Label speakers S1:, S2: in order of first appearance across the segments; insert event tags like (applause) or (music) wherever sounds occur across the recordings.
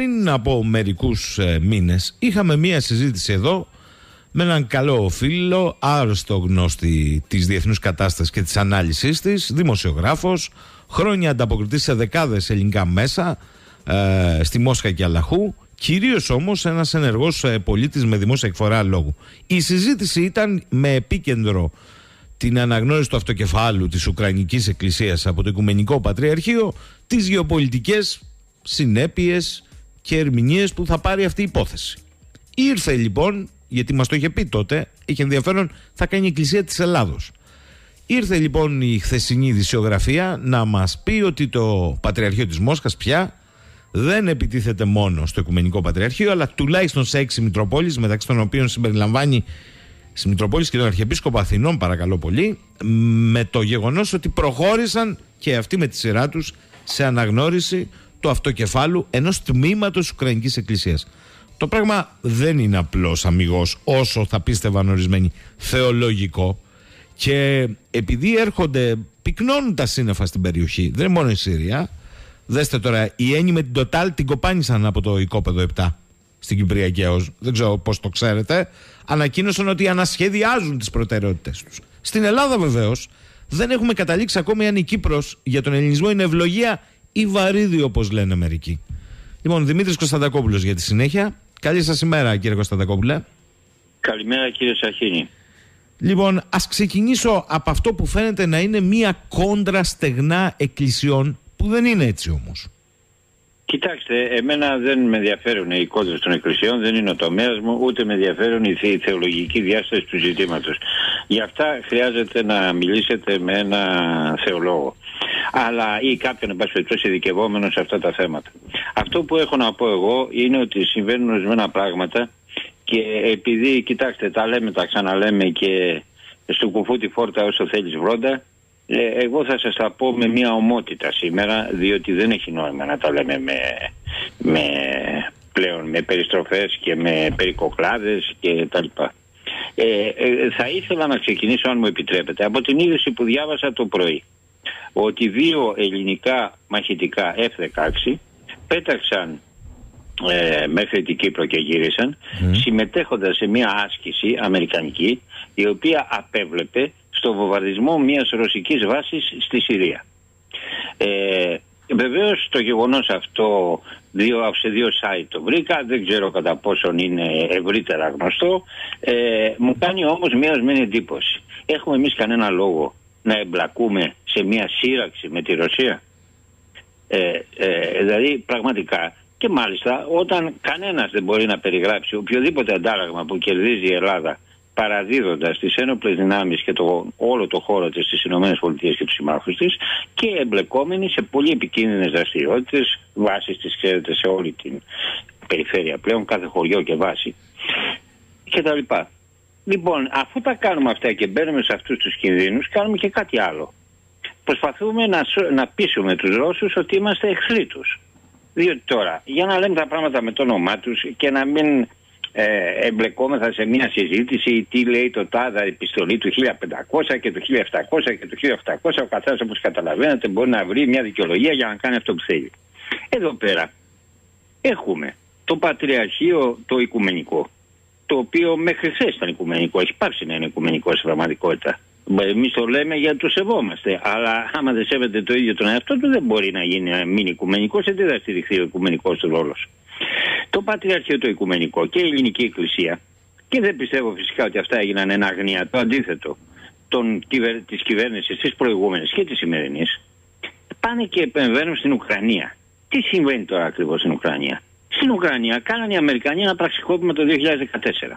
S1: πριν από μερικούς ε, μήνες είχαμε μία συζήτηση εδώ με έναν καλό φίλο, άρρωστο γνώστη της διεθνούς κατάστασης και της ανάλυσης της, δημοσιογράφος, χρόνια ανταποκριτής σε δεκάδες ελληνικά μέσα, ε, στη Μόσχα και Αλαχού, κυρίως όμως ένας ενεργός ε, πολίτης με δημόσια εκφορά λόγου. Η συζήτηση ήταν με επίκεντρο την αναγνώριση του αυτοκεφάλου της Ουκρανικής Εκκλησίας από το Οικουμενικό Πατριαρχείο, τις γεωπολιτικές συνέπειες και ερμηνείες που θα πάρει αυτή η υπόθεση. Ήρθε λοιπόν, γιατί μας το είχε πει τότε, είχε ενδιαφέρον, θα κάνει η Εκκλησία της Ελλάδος. Ήρθε λοιπόν η χθεσινή ειδησιογραφία να μας πει ότι το Πατριαρχείο της Μόσχας πια δεν επιτίθεται μόνο στο Οικουμενικό Πατριαρχείο, αλλά τουλάχιστον σε έξι Μητροπόλεις, μεταξύ των οποίων συμπεριλαμβάνει στη Μητροπόλη και τον Αρχιεπίσκοπο Αθηνών, παρακαλώ πολύ, με το γεγονός ότι προχώρησαν και αυτοί με τη σειρά τους σε αναγνώριση του αυτοκεφάλου ενός τμήματος Ουκρανικής Εκκλησίας. Το πράγμα δεν είναι απλώς αμυγός όσο θα πίστευαν ορισμένοι θεολογικό και επειδή έρχονται, πυκνώνουν τα σύννεφα στην περιοχή, δεν είναι μόνο η Συρία. Δέστε τώρα, οι Έννοι με την Τοτάλ την κοπάνησαν από το οικόπεδο 7 στην Κυπριακή ΕΟΣ. Δεν ξέρω πώς το ξέρετε. Ανακοίνωσαν ότι ανασχεδιάζουν τις προτεραιότητες τους. Στην Ελλάδα βεβαίως δεν έχουμε καταλήξει ακόμη αν η Κύπρος για τον ελληνισμό είναι ευλογία ή βαρύδι όπως λένε μερικοί. Λοιπόν, Δημήτρης Κωνσταντακόπουλος για τη συνέχεια. Καλή σας ημέρα κύριε Κωνσταντακόπουλε.
S2: Καλημέρα κύριε Σαχίνη.
S1: Λοιπόν, ας ξεκινήσω από αυτό που φαίνεται να είναι μία κόντρα στεγνά εκκλησιών που δεν είναι έτσι όμως.
S2: Κοιτάξτε, εμένα δεν με ενδιαφέρουν οι κόντρες των εκκλησιών, δεν είναι ο τομέας μου, ούτε με ενδιαφέρουν η θεολογική διάσταση του ζητήματος. Γι' αυτά χρειάζεται να μιλήσετε με ένα θεολόγο. Αλλά ή κάποιον, εν πάση περιπτώσει, ειδικευόμενος σε αυτά τα θέματα. Αυτό που έχω να πω εγώ είναι ότι συμβαίνουν ορισμένα πράγματα και επειδή, κοιτάξτε, τα λέμε, τα ξαναλέμε και στο κουφού τη φόρτα όσο θέλεις βρόντα, ε, εγώ θα σας τα πω με μια ομότητα σήμερα, διότι δεν έχει νόημα να τα λέμε με, με πλέον με περιστροφές και με περικοκλάδες και τα λοιπά. Ε, ε, θα ήθελα να ξεκινήσω, αν μου επιτρέπετε, από την είδηση που διάβασα το πρωί. Ότι δύο ελληνικά μαχητικά F-16 πέταξαν ε, μέχρι την Κύπρο και γύρισαν, συμμετέχοντας σε μια άσκηση αμερικανική, η οποία απέβλεπε στο βομβαρδισμό μιας ρωσικής βάσης στη Συρία. Ε, Βεβαίως το γεγονός αυτό δύο, σε δύο site το βρήκα, δεν ξέρω κατά πόσον είναι ευρύτερα γνωστό. Ε, μου κάνει όμως μια ορισμένη εντύπωση. Έχουμε εμείς κανένα λόγο να εμπλακούμε σε μια σύραξη με τη Ρωσία. Ε, ε, δηλαδή πραγματικά και μάλιστα όταν κανένας δεν μπορεί να περιγράψει οποιοδήποτε αντάλλαγμα που κερδίζει η Ελλάδα παραδίδοντας τις ένοπλες δυνάμεις και το, όλο το χώρο της στις ΗΠΑ και τους συμμάχους της και εμπλεκόμενοι σε πολύ επικίνδυνες δραστηριότητες βάσεις της ξέρετε σε όλη την περιφέρεια πλέον κάθε χωριό και βάση και τα λοιπά. Λοιπόν, αφού τα κάνουμε αυτά και μπαίνουμε σε αυτούς τους κινδύνους, κάνουμε και κάτι άλλο. Προσπαθούμε να, να πείσουμε τους Ρώσους ότι είμαστε εχθροί τους. Διότι τώρα, για να λέμε τα πράγματα με το όνομά τους και να μην ε, εμπλεκόμεθα σε μια συζήτηση τι λέει το τάδα επιστολή του 1500 και του 1700 και του 1800 ο καθένας όπως καταλαβαίνετε μπορεί να βρει μια δικαιολογία για να κάνει αυτό που θέλει. Εδώ πέρα έχουμε το Πατριαρχείο το Οικουμενικό το οποίο μέχρι χθες ήταν οικουμενικό, έχει πάψει να είναι οικουμενικό στην πραγματικότητα. Εμείς το λέμε γιατί το σεβόμαστε. Αλλά άμα δεν σέβεται το ίδιο τον εαυτό του, δεν μπορεί να γίνει μην οικουμενικός. Σε τι θα στηριχθεί ο οικουμενικός του ρόλος το Πατριαρχείο το Οικουμενικό και η Ελληνική Εκκλησία και δεν πιστεύω φυσικά ότι αυτά έγιναν ένα αγνία, το αντίθετο των, της κυβέρνησης της προηγούμενης και της σημερινής πάνε και επεμβαίνουν στην Ουκρανία. Τι συμβαίνει τώρα ακριβώς στην Ουκρανία; Στην Ουκρανία κάνανε οι Αμερικανοί ένα πραξικόπημα το 2014.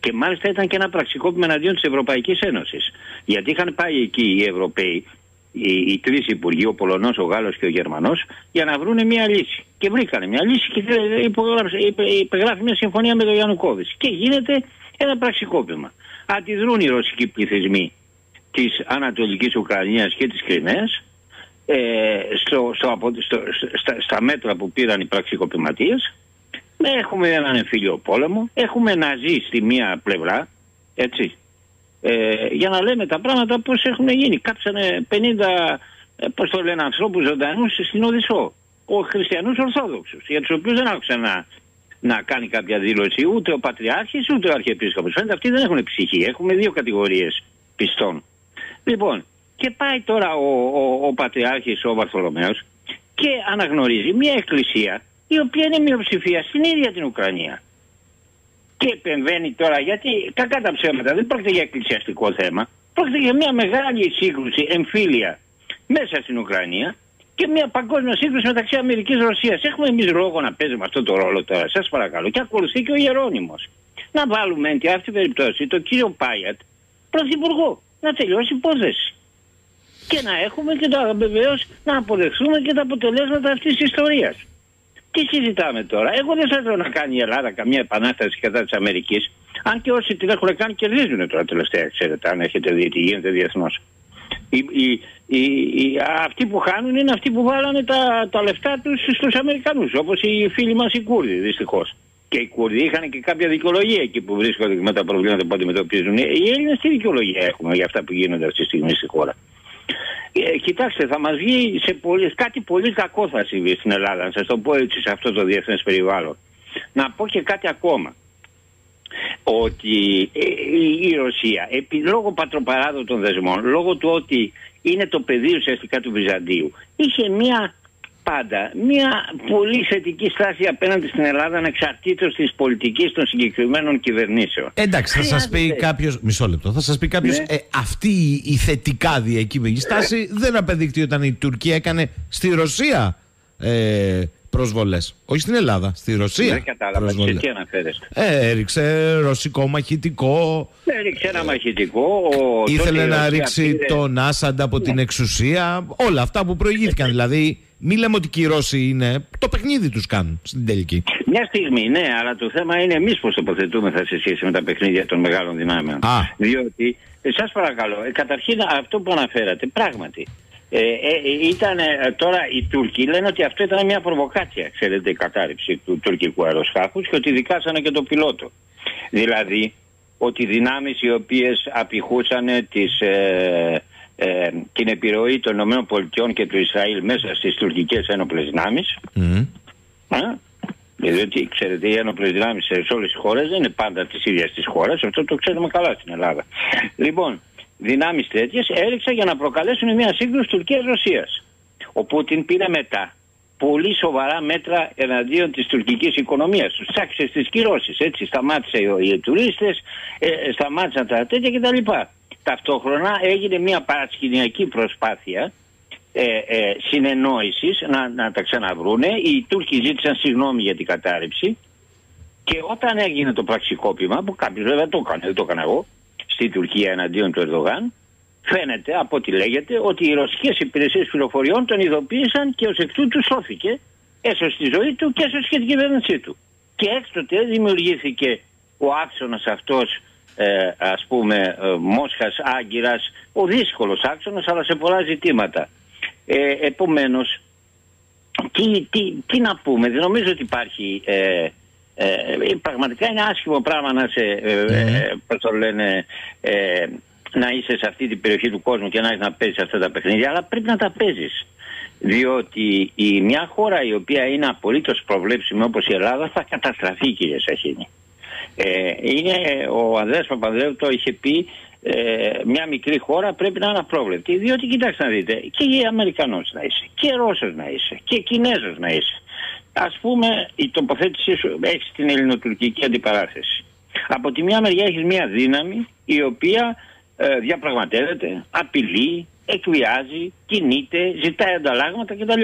S2: Και μάλιστα ήταν και ένα πραξικόπημα εναντίον της Ευρωπαϊκής Ένωσης. Γιατί είχαν πάει εκεί οι Ευρωπαίοι οι, οι τρεις υπουργοί, ο Πολωνός, ο Γάλλος και ο Γερμανός, για να βρουν μια λύση. Και βρήκανε μια λύση και υπεγράφει μια συμφωνία με τον Γιάννου Και γίνεται ένα πραξικόπημα. Αντιδρούν οι ρωσικοί πληθυσμοί της Ανατολικής Ουκρανίας και της Κρυμαίας ε, στο, στο, στο, στα, στα, μέτρα που πήραν οι πραξικοπηματίε. Έχουμε έναν εμφύλιο πόλεμο, έχουμε ναζί στη μία πλευρά, έτσι, ε, για να λέμε τα πράγματα πώς έχουν γίνει. Κάψανε 50, ε, πώς το λένε, ανθρώπους ζωντανούς στην Οδυσσό. ο χριστιανούς Ορθόδοξους, για τους οποίους δεν άκουσα να, να κάνει κάποια δήλωση ούτε ο Πατριάρχης ούτε ο Αρχιεπίσκοπος. Φαίνεται αυτοί δεν έχουν ψυχή. Έχουμε δύο κατηγορίες πιστών. Λοιπόν, και πάει τώρα ο, ο, ο Πατριάρχης ο Βαρθολομέος και αναγνωρίζει μια εκκλησία η οποία είναι μειοψηφία στην ίδια την Ουκρανία. Και επεμβαίνει τώρα γιατί κακά τα ψέματα δεν πρόκειται για εκκλησιαστικό θέμα. Πρόκειται για μια μεγάλη σύγκρουση εμφύλια μέσα στην Ουκρανία και μια παγκόσμια σύγκρουση μεταξύ Αμερικής και Ρωσίας. Έχουμε εμείς λόγο να παίζουμε αυτό το ρόλο τώρα, σας παρακαλώ. Και ακολουθεί και ο Γερόνιμο. Να βάλουμε εν αυτή την περίπτωση τον κύριο Πάιατ πρωθυπουργό να τελειώσει υπόθεση. Και να έχουμε και το βεβαίως να αποδεχθούμε και τα αποτελέσματα αυτής της ιστορίας. Τι συζητάμε τώρα; Εγώ δεν θέλω να κάνει η Ελλάδα καμία επανάσταση κατά της Αμερικής. Αν και όσοι την έχουν κάνει κερδίζουν τώρα τελευταία, ξέρετε, αν έχετε δει τι γίνεται διεθνώς. Οι, οι, οι, οι, αυτοί που χάνουν είναι αυτοί που βάλανε τα, τα λεφτά τους στους Αμερικανούς, όπως οι φίλοι μας οι Κούρδοι, δυστυχώς. Και οι Κούρδοι είχαν και κάποια δικαιολογία εκεί που βρίσκονται με τα προβλήματα που αντιμετωπίζουν. Οι Έλληνες τι δικαιολογία έχουν για αυτά που γίνονται αυτή τη στιγμή στη χώρα; Ε, κοιτάξτε, θα μας βγει σε πολύ, κάτι πολύ κακό θα συμβεί στην Ελλάδα, να σας το πω έτσι σε αυτό το διεθνές περιβάλλον. Να πω και κάτι ακόμα. Ότι ε, η Ρωσία, επί, λόγω πατροπαράδοτων δεσμών, λόγω του ότι είναι το πεδίο ουσιαστικά του Βυζαντίου, είχε μια πάντα μια πολύ θετική στάση απέναντι στην Ελλάδα ανεξαρτήτως της πολιτικής των συγκεκριμένων κυβερνήσεων.
S1: Εντάξει, θα σας πει κάποιος, μισό λεπτό, θα σας πει κάποιος, ναι. ε, αυτή η θετικά διακείμενη στάση δεν απεδείχθη όταν η Τουρκία έκανε στη Ρωσία ε, προσβολές. Όχι στην Ελλάδα, στη Ρωσία.
S2: Δεν κατάλαβα, σε τι αναφέρεστε;
S1: Ε, έριξε ρωσικό μαχητικό.
S2: Έριξε ένα μαχητικό.
S1: Ήθελε να ρίξει τον Άσαντα από την ναι. εξουσία. Όλα αυτά που προηγήθηκαν. δηλαδή μην λέμε ότι και οι Ρώσοι είναι. Το παιχνίδι τους κάνουν στην τελική.
S2: Μια στιγμή, ναι, αλλά το θέμα είναι εμείς πώς τοποθετούμε σε σχέση με τα παιχνίδια των μεγάλων δυνάμεων.
S1: Α.
S2: Διότι, ε, σας παρακαλώ, ε, καταρχήν αυτό που αναφέρατε, πράγματι. Ε, ε, ήταν, τώρα οι Τούρκοι λένε ότι αυτό ήταν μια προβοκάτσια, ξέρετε, η κατάρριψη του τουρκικού αεροσκάφους και ότι δικάσανε και τον πιλότο. Δηλαδή, ότι οι δυνάμεις οι οποίες απηχούσαν τις. Ε, ε, την επιρροή των ΗΠΑ και του Ισραήλ μέσα στις τουρκικές ένοπλες δυνάμεις. Mm. διότι ξέρετε οι ένοπλες δυνάμεις σε όλες τις χώρες δεν είναι πάντα της ίδιας της χώρας, αυτό το ξέρουμε καλά στην Ελλάδα. Λοιπόν, δυνάμεις τέτοιες έριξαν για να προκαλέσουν μια σύγκρουση Τουρκίας-Ρωσίας. Ο Πούτιν πήρε μετά πολύ σοβαρά μέτρα εναντίον της τουρκικής οικονομίας. Τους τσάξε στις κυρώσεις, έτσι, σταμάτησε οι τουρίστες, ε, σταμάτησαν τα τέτοια κτλ ταυτόχρονα έγινε μια παρασκηνιακή προσπάθεια ε, ε, συνεννόησης να, να τα ξαναβρούνε. Οι Τούρκοι ζήτησαν συγγνώμη για την κατάρρευση και όταν έγινε το πραξικόπημα, που κάποιος βέβαια το έκανε, δεν το έκανα εγώ, στη Τουρκία εναντίον του Ερδογάν, φαίνεται από ό,τι λέγεται ότι οι ρωσικές υπηρεσίες πληροφοριών τον ειδοποίησαν και ως εκ τούτου σώθηκε έσως στη ζωή του και έσως και την κυβέρνησή του. Και έκτοτε δημιουργήθηκε ο άξονας αυτός ε, ας πούμε ε, Μόσχας, Άγκυρας, ο δύσκολος άξονας αλλά σε πολλά ζητήματα. Ε, επομένως, τι, τι, τι να πούμε, δεν νομίζω ότι υπάρχει... Ε, ε, πραγματικά είναι άσχημο πράγμα να σε, ε, το λένε, να είσαι σε αυτή την περιοχή του κόσμου και να έχεις να παίζεις αυτά τα παιχνίδια, αλλά πρέπει να τα παίζεις. Διότι η μια χώρα η οποία είναι απολύτως προβλέψιμη όπως η Ελλάδα θα καταστραφεί κύριε Σαχίνη. Ε, είναι, ο Ανδρέας Παπανδρέου το είχε πει ε, μια μικρή χώρα πρέπει να είναι απρόβλεπτη. Διότι κοιτάξτε να δείτε, και Αμερικανός να είσαι, και Ρώσος να είσαι, και Κινέζος να είσαι. Ας πούμε η τοποθέτησή σου έχεις την ελληνοτουρκική αντιπαράθεση. Από τη μια μεριά έχεις μια δύναμη η οποία ε, διαπραγματεύεται, απειλεί, εκβιάζει, κινείται, ζητάει ανταλλάγματα κτλ.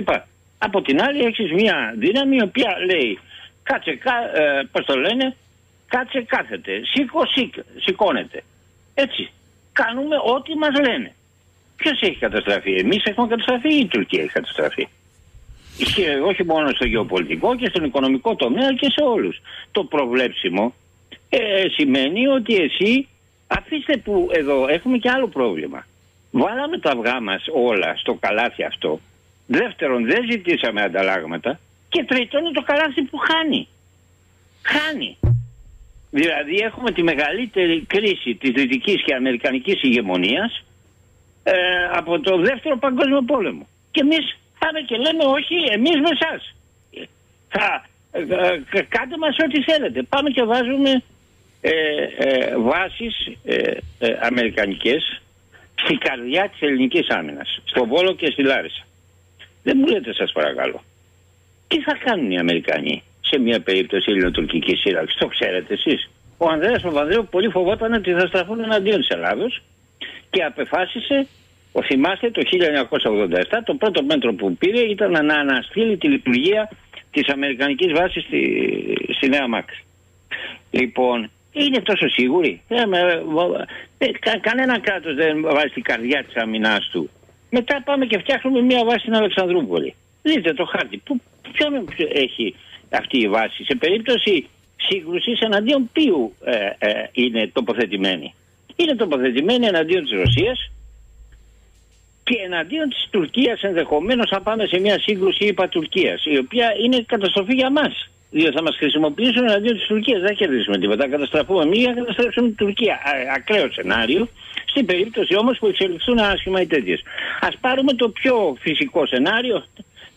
S2: Από την άλλη έχεις μια δύναμη η οποία λέει κάτσε, ε, πώς το λένε, κάτσε κάθεται, σήκω σηκώνεται. Έτσι. Κάνουμε ό,τι μας λένε. Ποιος έχει καταστραφεί, εμείς έχουμε καταστραφεί ή η Τουρκία έχει καταστραφεί; Και όχι μόνο στο γεωπολιτικό και στον οικονομικό τομέα και σε όλους. Το προβλέψιμο ε, σημαίνει ότι εσύ αφήστε που εδώ έχουμε και άλλο πρόβλημα. Βάλαμε τα αυγά μας όλα στο καλάθι αυτό. Δεύτερον δεν ζητήσαμε ανταλλάγματα. Και τρίτον είναι το καλάθι που χάνει. Χάνει. Δηλαδή έχουμε τη μεγαλύτερη κρίση της δυτικής και αμερικανικής ηγεμονίας ε, από το δεύτερο παγκόσμιο πόλεμο. Και εμείς Πάμε και λέμε όχι εμείς με εσάς. Θα, ε, ε, κάντε μας ό,τι θέλετε. Πάμε και βάζουμε ε, ε, βάσεις ε, ε, αμερικανικές στην καρδιά της ελληνικής άμυνας. Στο Βόλο και στη Λάρισα. Δεν μου λέτε σας παρακαλώ. Τι θα κάνουν οι Αμερικανοί; Σε μια περίπτωση ελληνοτουρκικής σύραξης. Το ξέρετε εσείς. Ο Ανδρέας Παπανδρέου πολύ φοβόταν ότι θα στραφούν εναντίον της Ελλάδος και απεφάσισε, ο θυμάστε το 1987, το πρώτο μέτρο που πήρε ήταν να αναστείλει τη λειτουργία της Αμερικανικής βάσης στη, στη Νέα Μάκρη. Λοιπόν, είναι τόσο σίγουροι. Ε, ε, κα, κανένα κράτος δεν βάζει την καρδιά της αμυνάς του. Μετά πάμε και φτιάχνουμε μια βάση στην Αλεξανδρούπολη. Δείτε το χάρτη. Πού, ποιον έχει αυτή η βάση. Σε περίπτωση σύγκρουσης εναντίον ποιου ε, ε, είναι τοποθετημένη; Είναι τοποθετημένη εναντίον της Ρωσίας και εναντίον της Τουρκίας ενδεχομένως θα πάμε σε μια σύγκρουση είπα Τουρκίας η οποία είναι καταστροφή για μας διότι θα μας χρησιμοποιήσουν εναντίον της Τουρκίας. Δεν θα κερδίσουμε τίποτα. Θα καταστραφούμε εμείς για να καταστρέψουμε την Τουρκία. ακραίο σενάριο. Στην περίπτωση όμως που εξελιχθούν άσχημα οι τέτοιες. Α πάρουμε το πιο φυσικό σενάριο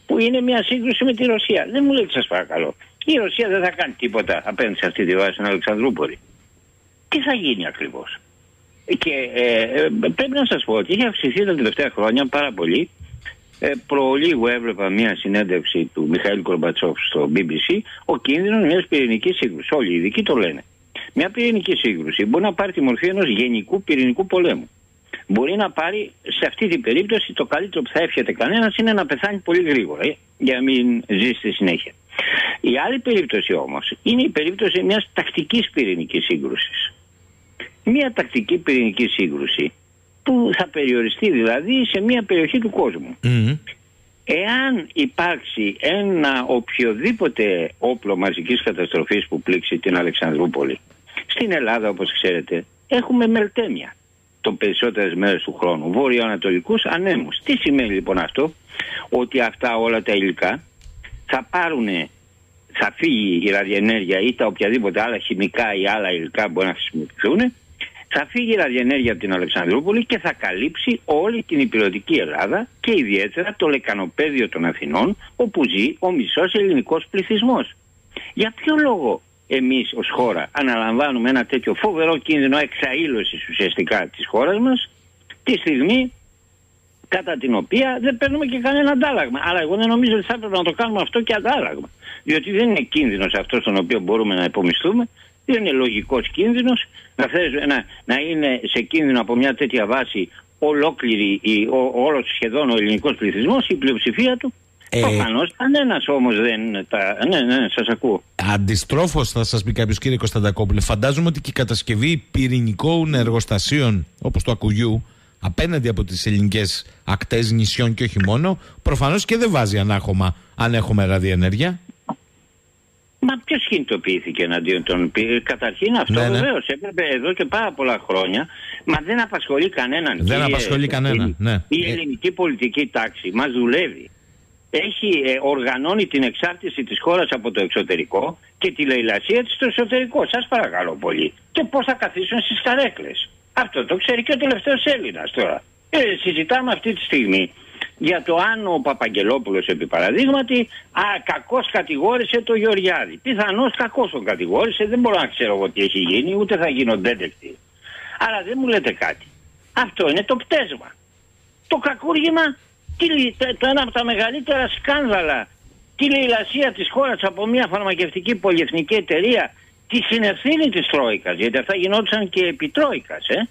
S2: που είναι μια σύγκρουση με τη Ρωσία. Δεν μου λέτε, σας παρακαλώ. Η Ρωσία δεν θα κάνει τίποτα απέναντι σε αυτή τη βάση στην Αλεξανδρούπολη. Τι θα γίνει ακριβώς; Και ε, ε, πρέπει να σας πω ότι έχει αυξηθεί τα τελευταία χρόνια πάρα πολύ ε, προλίγου έβλεπα μια συνέντευξη του Μιχαήλ Κορμπατσόφ στο BBC ο κίνδυνος μιας πυρηνικής σύγκρουσης. Όλοι οι ειδικοί το λένε. Μια πυρηνική σύγκρουση μπορεί να πάρει τη μορφή ενός γενικού πυρηνικού πολέμου. Μπορεί να πάρει σε αυτή την περίπτωση το καλύτερο που θα εύχεται κανένας είναι να πεθάνει πολύ γρήγορα ε, για να μην ζει στη συνέχεια. Η άλλη περίπτωση όμως είναι η περίπτωση μιας τακτικής πυρηνικής σύγκρουσης. Μια τακτική πυρηνική σύγκρουση που θα περιοριστεί δηλαδή σε μια περιοχή του κόσμου. Εάν υπάρξει ένα οποιοδήποτε όπλο μαζικής καταστροφής που πλήξει την Αλεξανδρούπολη, στην Ελλάδα όπως ξέρετε έχουμε μελτέμια των περισσότερες μέρες του χρόνου, βόρειο-ανατολικούς ανέμους. Τι σημαίνει λοιπόν αυτό, ότι αυτά όλα τα υλικά θα πάρουν, θα φύγει η ραδιενέργεια ή τα οποιαδήποτε άλλα χημικά ή άλλα υλικά μπορεί να χρησιμοποιηθούν θα φύγει η ραδιενέργεια από την Αλεξανδρούπολη και θα καλύψει όλη την υπηρετική Ελλάδα και ιδιαίτερα το λεκανοπέδιο των Αθηνών όπου ζει ο μισός ελληνικός πληθυσμός. Για ποιο λόγο εμείς ως χώρα αναλαμβάνουμε ένα τέτοιο φοβερό κίνδυνο εξαήλωσης ουσιαστικά της χώρας μας τη στιγμή κατά την οποία δεν παίρνουμε και κανένα αντάλλαγμα. Αλλά εγώ δεν νομίζω ότι θα έπρεπε να το κάνουμε αυτό και αντάλλαγμα. Διότι δεν είναι κίνδυνος αυτός τον οποίο μπορούμε να υπομισθούμε, δεν είναι λογικός κίνδυνος να, να, να είναι σε κίνδυνο από μια τέτοια βάση ολόκληρη, όλος σχεδόν ο ελληνικός πληθυσμός, η πλειοψηφία του. Ε, Προφανώς κανένας όμως δεν τα. Ναι, ναι, σας ακούω.
S1: Αντιστρόφως, θα σας πει κάποιος κύριε Κωνσταντακόπουλε, φαντάζομαι ότι και η κατασκευή πυρηνικών εργοστασίων όπως το Ακουγιού απέναντι από τις ελληνικές ακτές νησιών και όχι μόνο, προφανώς και δεν βάζει ανάχωμα αν έχουμε ραδιενέργεια.
S2: Μα ποιος κινητοποιήθηκε εναντίον των Καταρχήν αυτό ναι, ναι. βεβαίως έπρεπε εδώ και πάρα πολλά χρόνια, μα δεν απασχολεί κανέναν.
S1: Δεν απασχολεί κανέναν. Ναι.
S2: Η ελληνική πολιτική τάξη μας δουλεύει. Έχει ε, οργανώνει την εξάρτηση της χώρας από το εξωτερικό και τη λαϊλασία της στο εσωτερικό. Σας παρακαλώ πολύ. Και πώς θα καθίσουν στις καρέκλες. Αυτό το ξέρει και ο τελευταίος Έλληνας τώρα. Ε, συζητάμε αυτή τη στιγμή για το αν ο Παπαγγελόπουλος επί παραδείγματι α, κακώς κατηγόρησε το Γεωργιάδη. Πιθανώς κακώς τον κατηγόρησε, δεν μπορώ να ξέρω εγώ τι έχει γίνει, ούτε θα γίνω detective. Αλλά δεν μου λέτε κάτι. Αυτό είναι το πτέσμα. Το κακούργημα, τι, το ένα από τα μεγαλύτερα σκάνδαλα, τη λαιλασία της χώρας από μια φαρμακευτική πολυεθνική εταιρεία, τη συνευθύνη της Τρόικας, γιατί αυτά γινόντουσαν και επί Τρόικας, ε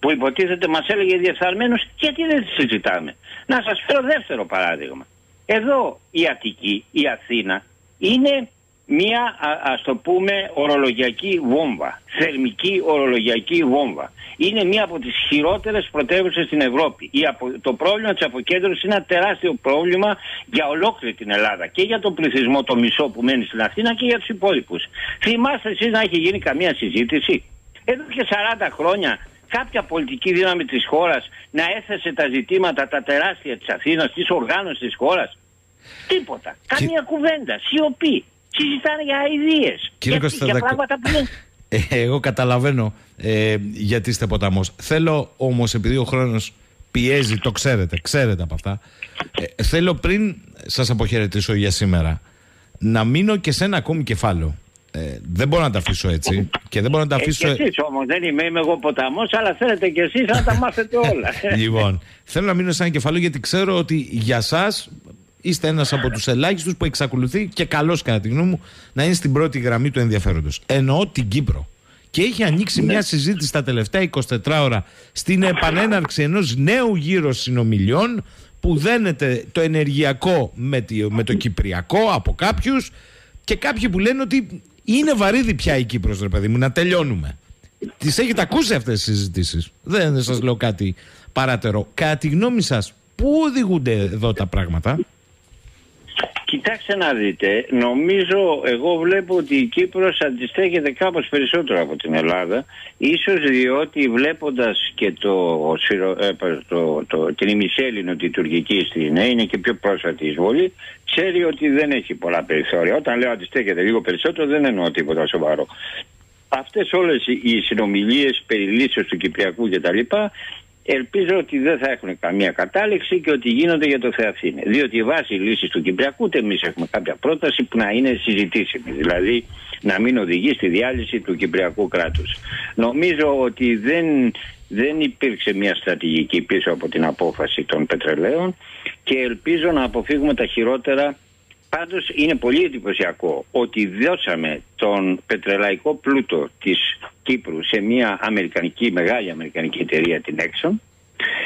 S2: που υποτίθεται μας έλεγε διεφθαρμένος, γιατί δεν τη συζητάμε. Να σας φέρω δεύτερο παράδειγμα. Εδώ η Αττική, η Αθήνα, είναι μία α, ας το πούμε ορολογιακή βόμβα, θερμική ορολογιακή βόμβα. Είναι μία από τις χειρότερες πρωτεύουσες στην Ευρώπη. Η, το πρόβλημα της αποκέντρωσης είναι ένα τεράστιο πρόβλημα για ολόκληρη την Ελλάδα και για τον πληθυσμό το μισό που μένει στην Αθήνα και για τους υπόλοιπους. Θυμάστε εσείς να έχει γίνει καμία συζήτηση; Εδώ και 40 χρόνια κάποια πολιτική δύναμη της χώρας να έθεσε τα ζητήματα, τα τεράστια της Αθήνας, της οργάνωσης της χώρας; Τίποτα. Καμία κουβέντα. Σιωπή. Συζητάνε για ιδέες.
S1: Κύριε για, για πράγματα που ε, εγώ καταλαβαίνω ε, γιατί είστε ποταμός. Θέλω όμως επειδή ο χρόνος πιέζει, το ξέρετε, ξέρετε από αυτά. Ε, θέλω πριν σας αποχαιρετήσω για σήμερα να μείνω και σε ένα ακόμη κεφάλαιο. Ε, δεν μπορώ να τα αφήσω έτσι. Και δεν μπορώ να τα αφήσω.
S2: Ε, και εσείς όμως, δεν είμαι, είμαι εγώ ποταμός, αλλά θέλετε κι εσείς να τα μάθετε όλα. (laughs)
S1: λοιπόν, θέλω να μείνω σε ένα κεφάλαιο γιατί ξέρω ότι για σας είστε ένας από τους ελάχιστους που εξακολουθεί και καλός κατά τη γνώμη μου να είναι στην πρώτη γραμμή του ενδιαφέροντος. Εννοώ την Κύπρο. Και έχει ανοίξει μια συζήτηση τα τελευταία 24 ώρα στην επανέναρξη ενός νέου γύρω συνομιλιών που δένεται το ενεργειακό με, με το κυπριακό από κάποιους και κάποιοι που λένε ότι είναι βαρύδι πια η Κύπρος ρε παιδί μου να τελειώνουμε. Τις έχετε ακούσει αυτές τις συζητήσεις; Δεν σας λέω κάτι παράτερο. Κατά τη γνώμη σας, πού οδηγούνται εδώ τα πράγματα;
S2: Κοιτάξτε να δείτε, νομίζω, εγώ βλέπω ότι η Κύπρος αντιστέκεται κάπως περισσότερο από την Ελλάδα, ίσως διότι βλέποντας και το, ε, το, το, την ημισέλινο τη τουρκική στην ΕΕ, είναι και πιο πρόσφατη εισβολή, ξέρει ότι δεν έχει πολλά περιθώρια. Όταν λέω αντιστέκεται λίγο περισσότερο δεν εννοώ τίποτα σοβαρό. Αυτές όλες οι συνομιλίες περί του Κυπριακού κτλ ελπίζω ότι δεν θα έχουν καμία κατάληξη και ότι γίνονται για το Θεαθήνε. Διότι βάσει λύσης του Κυπριακού ούτε εμείς έχουμε κάποια πρόταση που να είναι συζητήσιμη. Δηλαδή να μην οδηγεί στη διάλυση του Κυπριακού κράτους. Νομίζω ότι δεν, δεν υπήρξε μια στρατηγική πίσω από την απόφαση των πετρελαίων και ελπίζω να αποφύγουμε τα χειρότερα Πάντως είναι πολύ εντυπωσιακό ότι δώσαμε τον πετρελαϊκό πλούτο της Κύπρου σε μια αμερικανική, μεγάλη αμερικανική εταιρεία την Exxon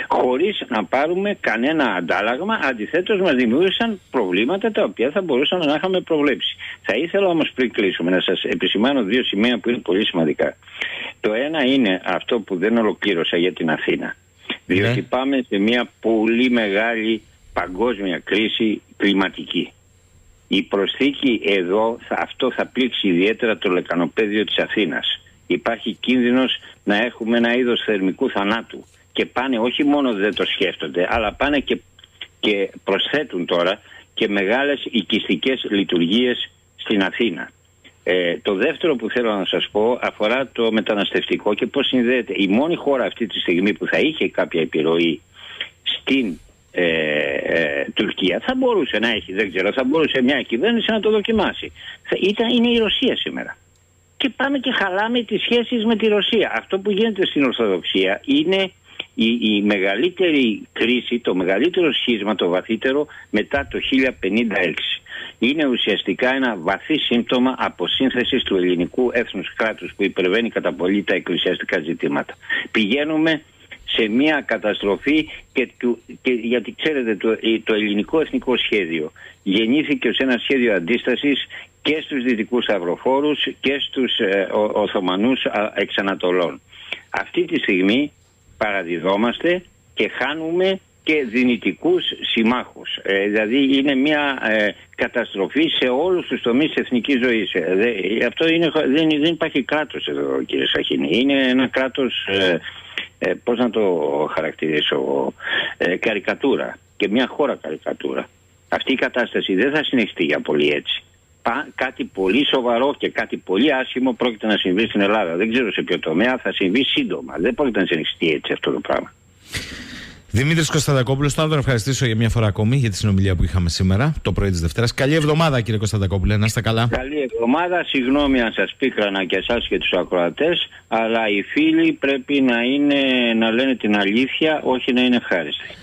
S2: χωρίς να πάρουμε κανένα αντάλλαγμα αντιθέτως μας δημιούργησαν προβλήματα τα οποία θα μπορούσαμε να είχαμε προβλέψει. Θα ήθελα όμως πριν κλείσουμε να σας επισημάνω δύο σημεία που είναι πολύ σημαντικά. Το ένα είναι αυτό που δεν ολοκλήρωσα για την Αθήνα. Διότι ναι. πάμε σε μια πολύ μεγάλη παγκόσμια κρίση κλιματική. Η προσθήκη εδώ, θα, αυτό θα πλήξει ιδιαίτερα το λεκανοπέδιο της Αθήνας. Υπάρχει κίνδυνος να έχουμε ένα είδος θερμικού θανάτου. Και πάνε, όχι μόνο δεν το σκέφτονται, αλλά πάνε και, και προσθέτουν τώρα και μεγάλες οικιστικές λειτουργίες στην Αθήνα. Ε, το δεύτερο που θέλω να σας πω αφορά το μεταναστευτικό και πώς συνδέεται. Η μόνη χώρα αυτή τη στιγμή που θα είχε κάποια επιρροή στην ε, ε, Τουρκία θα μπορούσε να έχει, δεν ξέρω, θα μπορούσε μια κυβέρνηση να το δοκιμάσει. Θα, ήταν, είναι η Ρωσία σήμερα. Και πάμε και χαλάμε τις σχέσεις με τη Ρωσία. Αυτό που γίνεται στην Ορθοδοξία είναι η, η μεγαλύτερη κρίση, το μεγαλύτερο σχίσμα, το βαθύτερο μετά το 1056. Είναι ουσιαστικά ένα βαθύ σύμπτωμα αποσύνθεσης του ελληνικού έθνους κράτους που υπερβαίνει κατά πολύ τα εκκλησιαστικά ζητήματα. Πηγαίνουμε σε μια καταστροφή και, και γιατί ξέρετε το, το ελληνικό εθνικό σχέδιο γεννήθηκε ως ένα σχέδιο αντίστασης και στους δυτικούς αυροφόρους και στους ε, Οθωμανούς εξανατολών. Αυτή τη στιγμή παραδιδόμαστε και χάνουμε και δυνητικούς συμμάχους. Ε, δηλαδή είναι μια ε, καταστροφή σε όλους τους τομείς της εθνικής ζωής. Ε, αυτό είναι, δεν, δεν υπάρχει κράτος εδώ κύριε Σαχίνη. Είναι ένα κράτος ε, πώς να το χαρακτηρίσω, ε, καρικατούρα και μια χώρα καρικατούρα. Αυτή η κατάσταση δεν θα συνεχιστεί για πολύ έτσι. Πα, κάτι πολύ σοβαρό και κάτι πολύ άσχημο πρόκειται να συμβεί στην Ελλάδα. Δεν ξέρω σε ποιο τομέα θα συμβεί σύντομα. Δεν πρόκειται να συνεχιστεί έτσι αυτό το πράγμα.
S1: Δημήτρης Κωνσταντακόπουλος, θέλω να τον ευχαριστήσω για μια φορά ακόμη για τη συνομιλία που είχαμε σήμερα, το πρωί της Δευτέρας. Καλή εβδομάδα, κύριε Κωνσταντακόπουλε, να είστε καλά.
S2: Καλή εβδομάδα. Συγγνώμη αν σας πίκρανα και εσάς και τους ακροατές, αλλά οι φίλοι πρέπει να, είναι, να λένε την αλήθεια, όχι να είναι ευχάριστοι.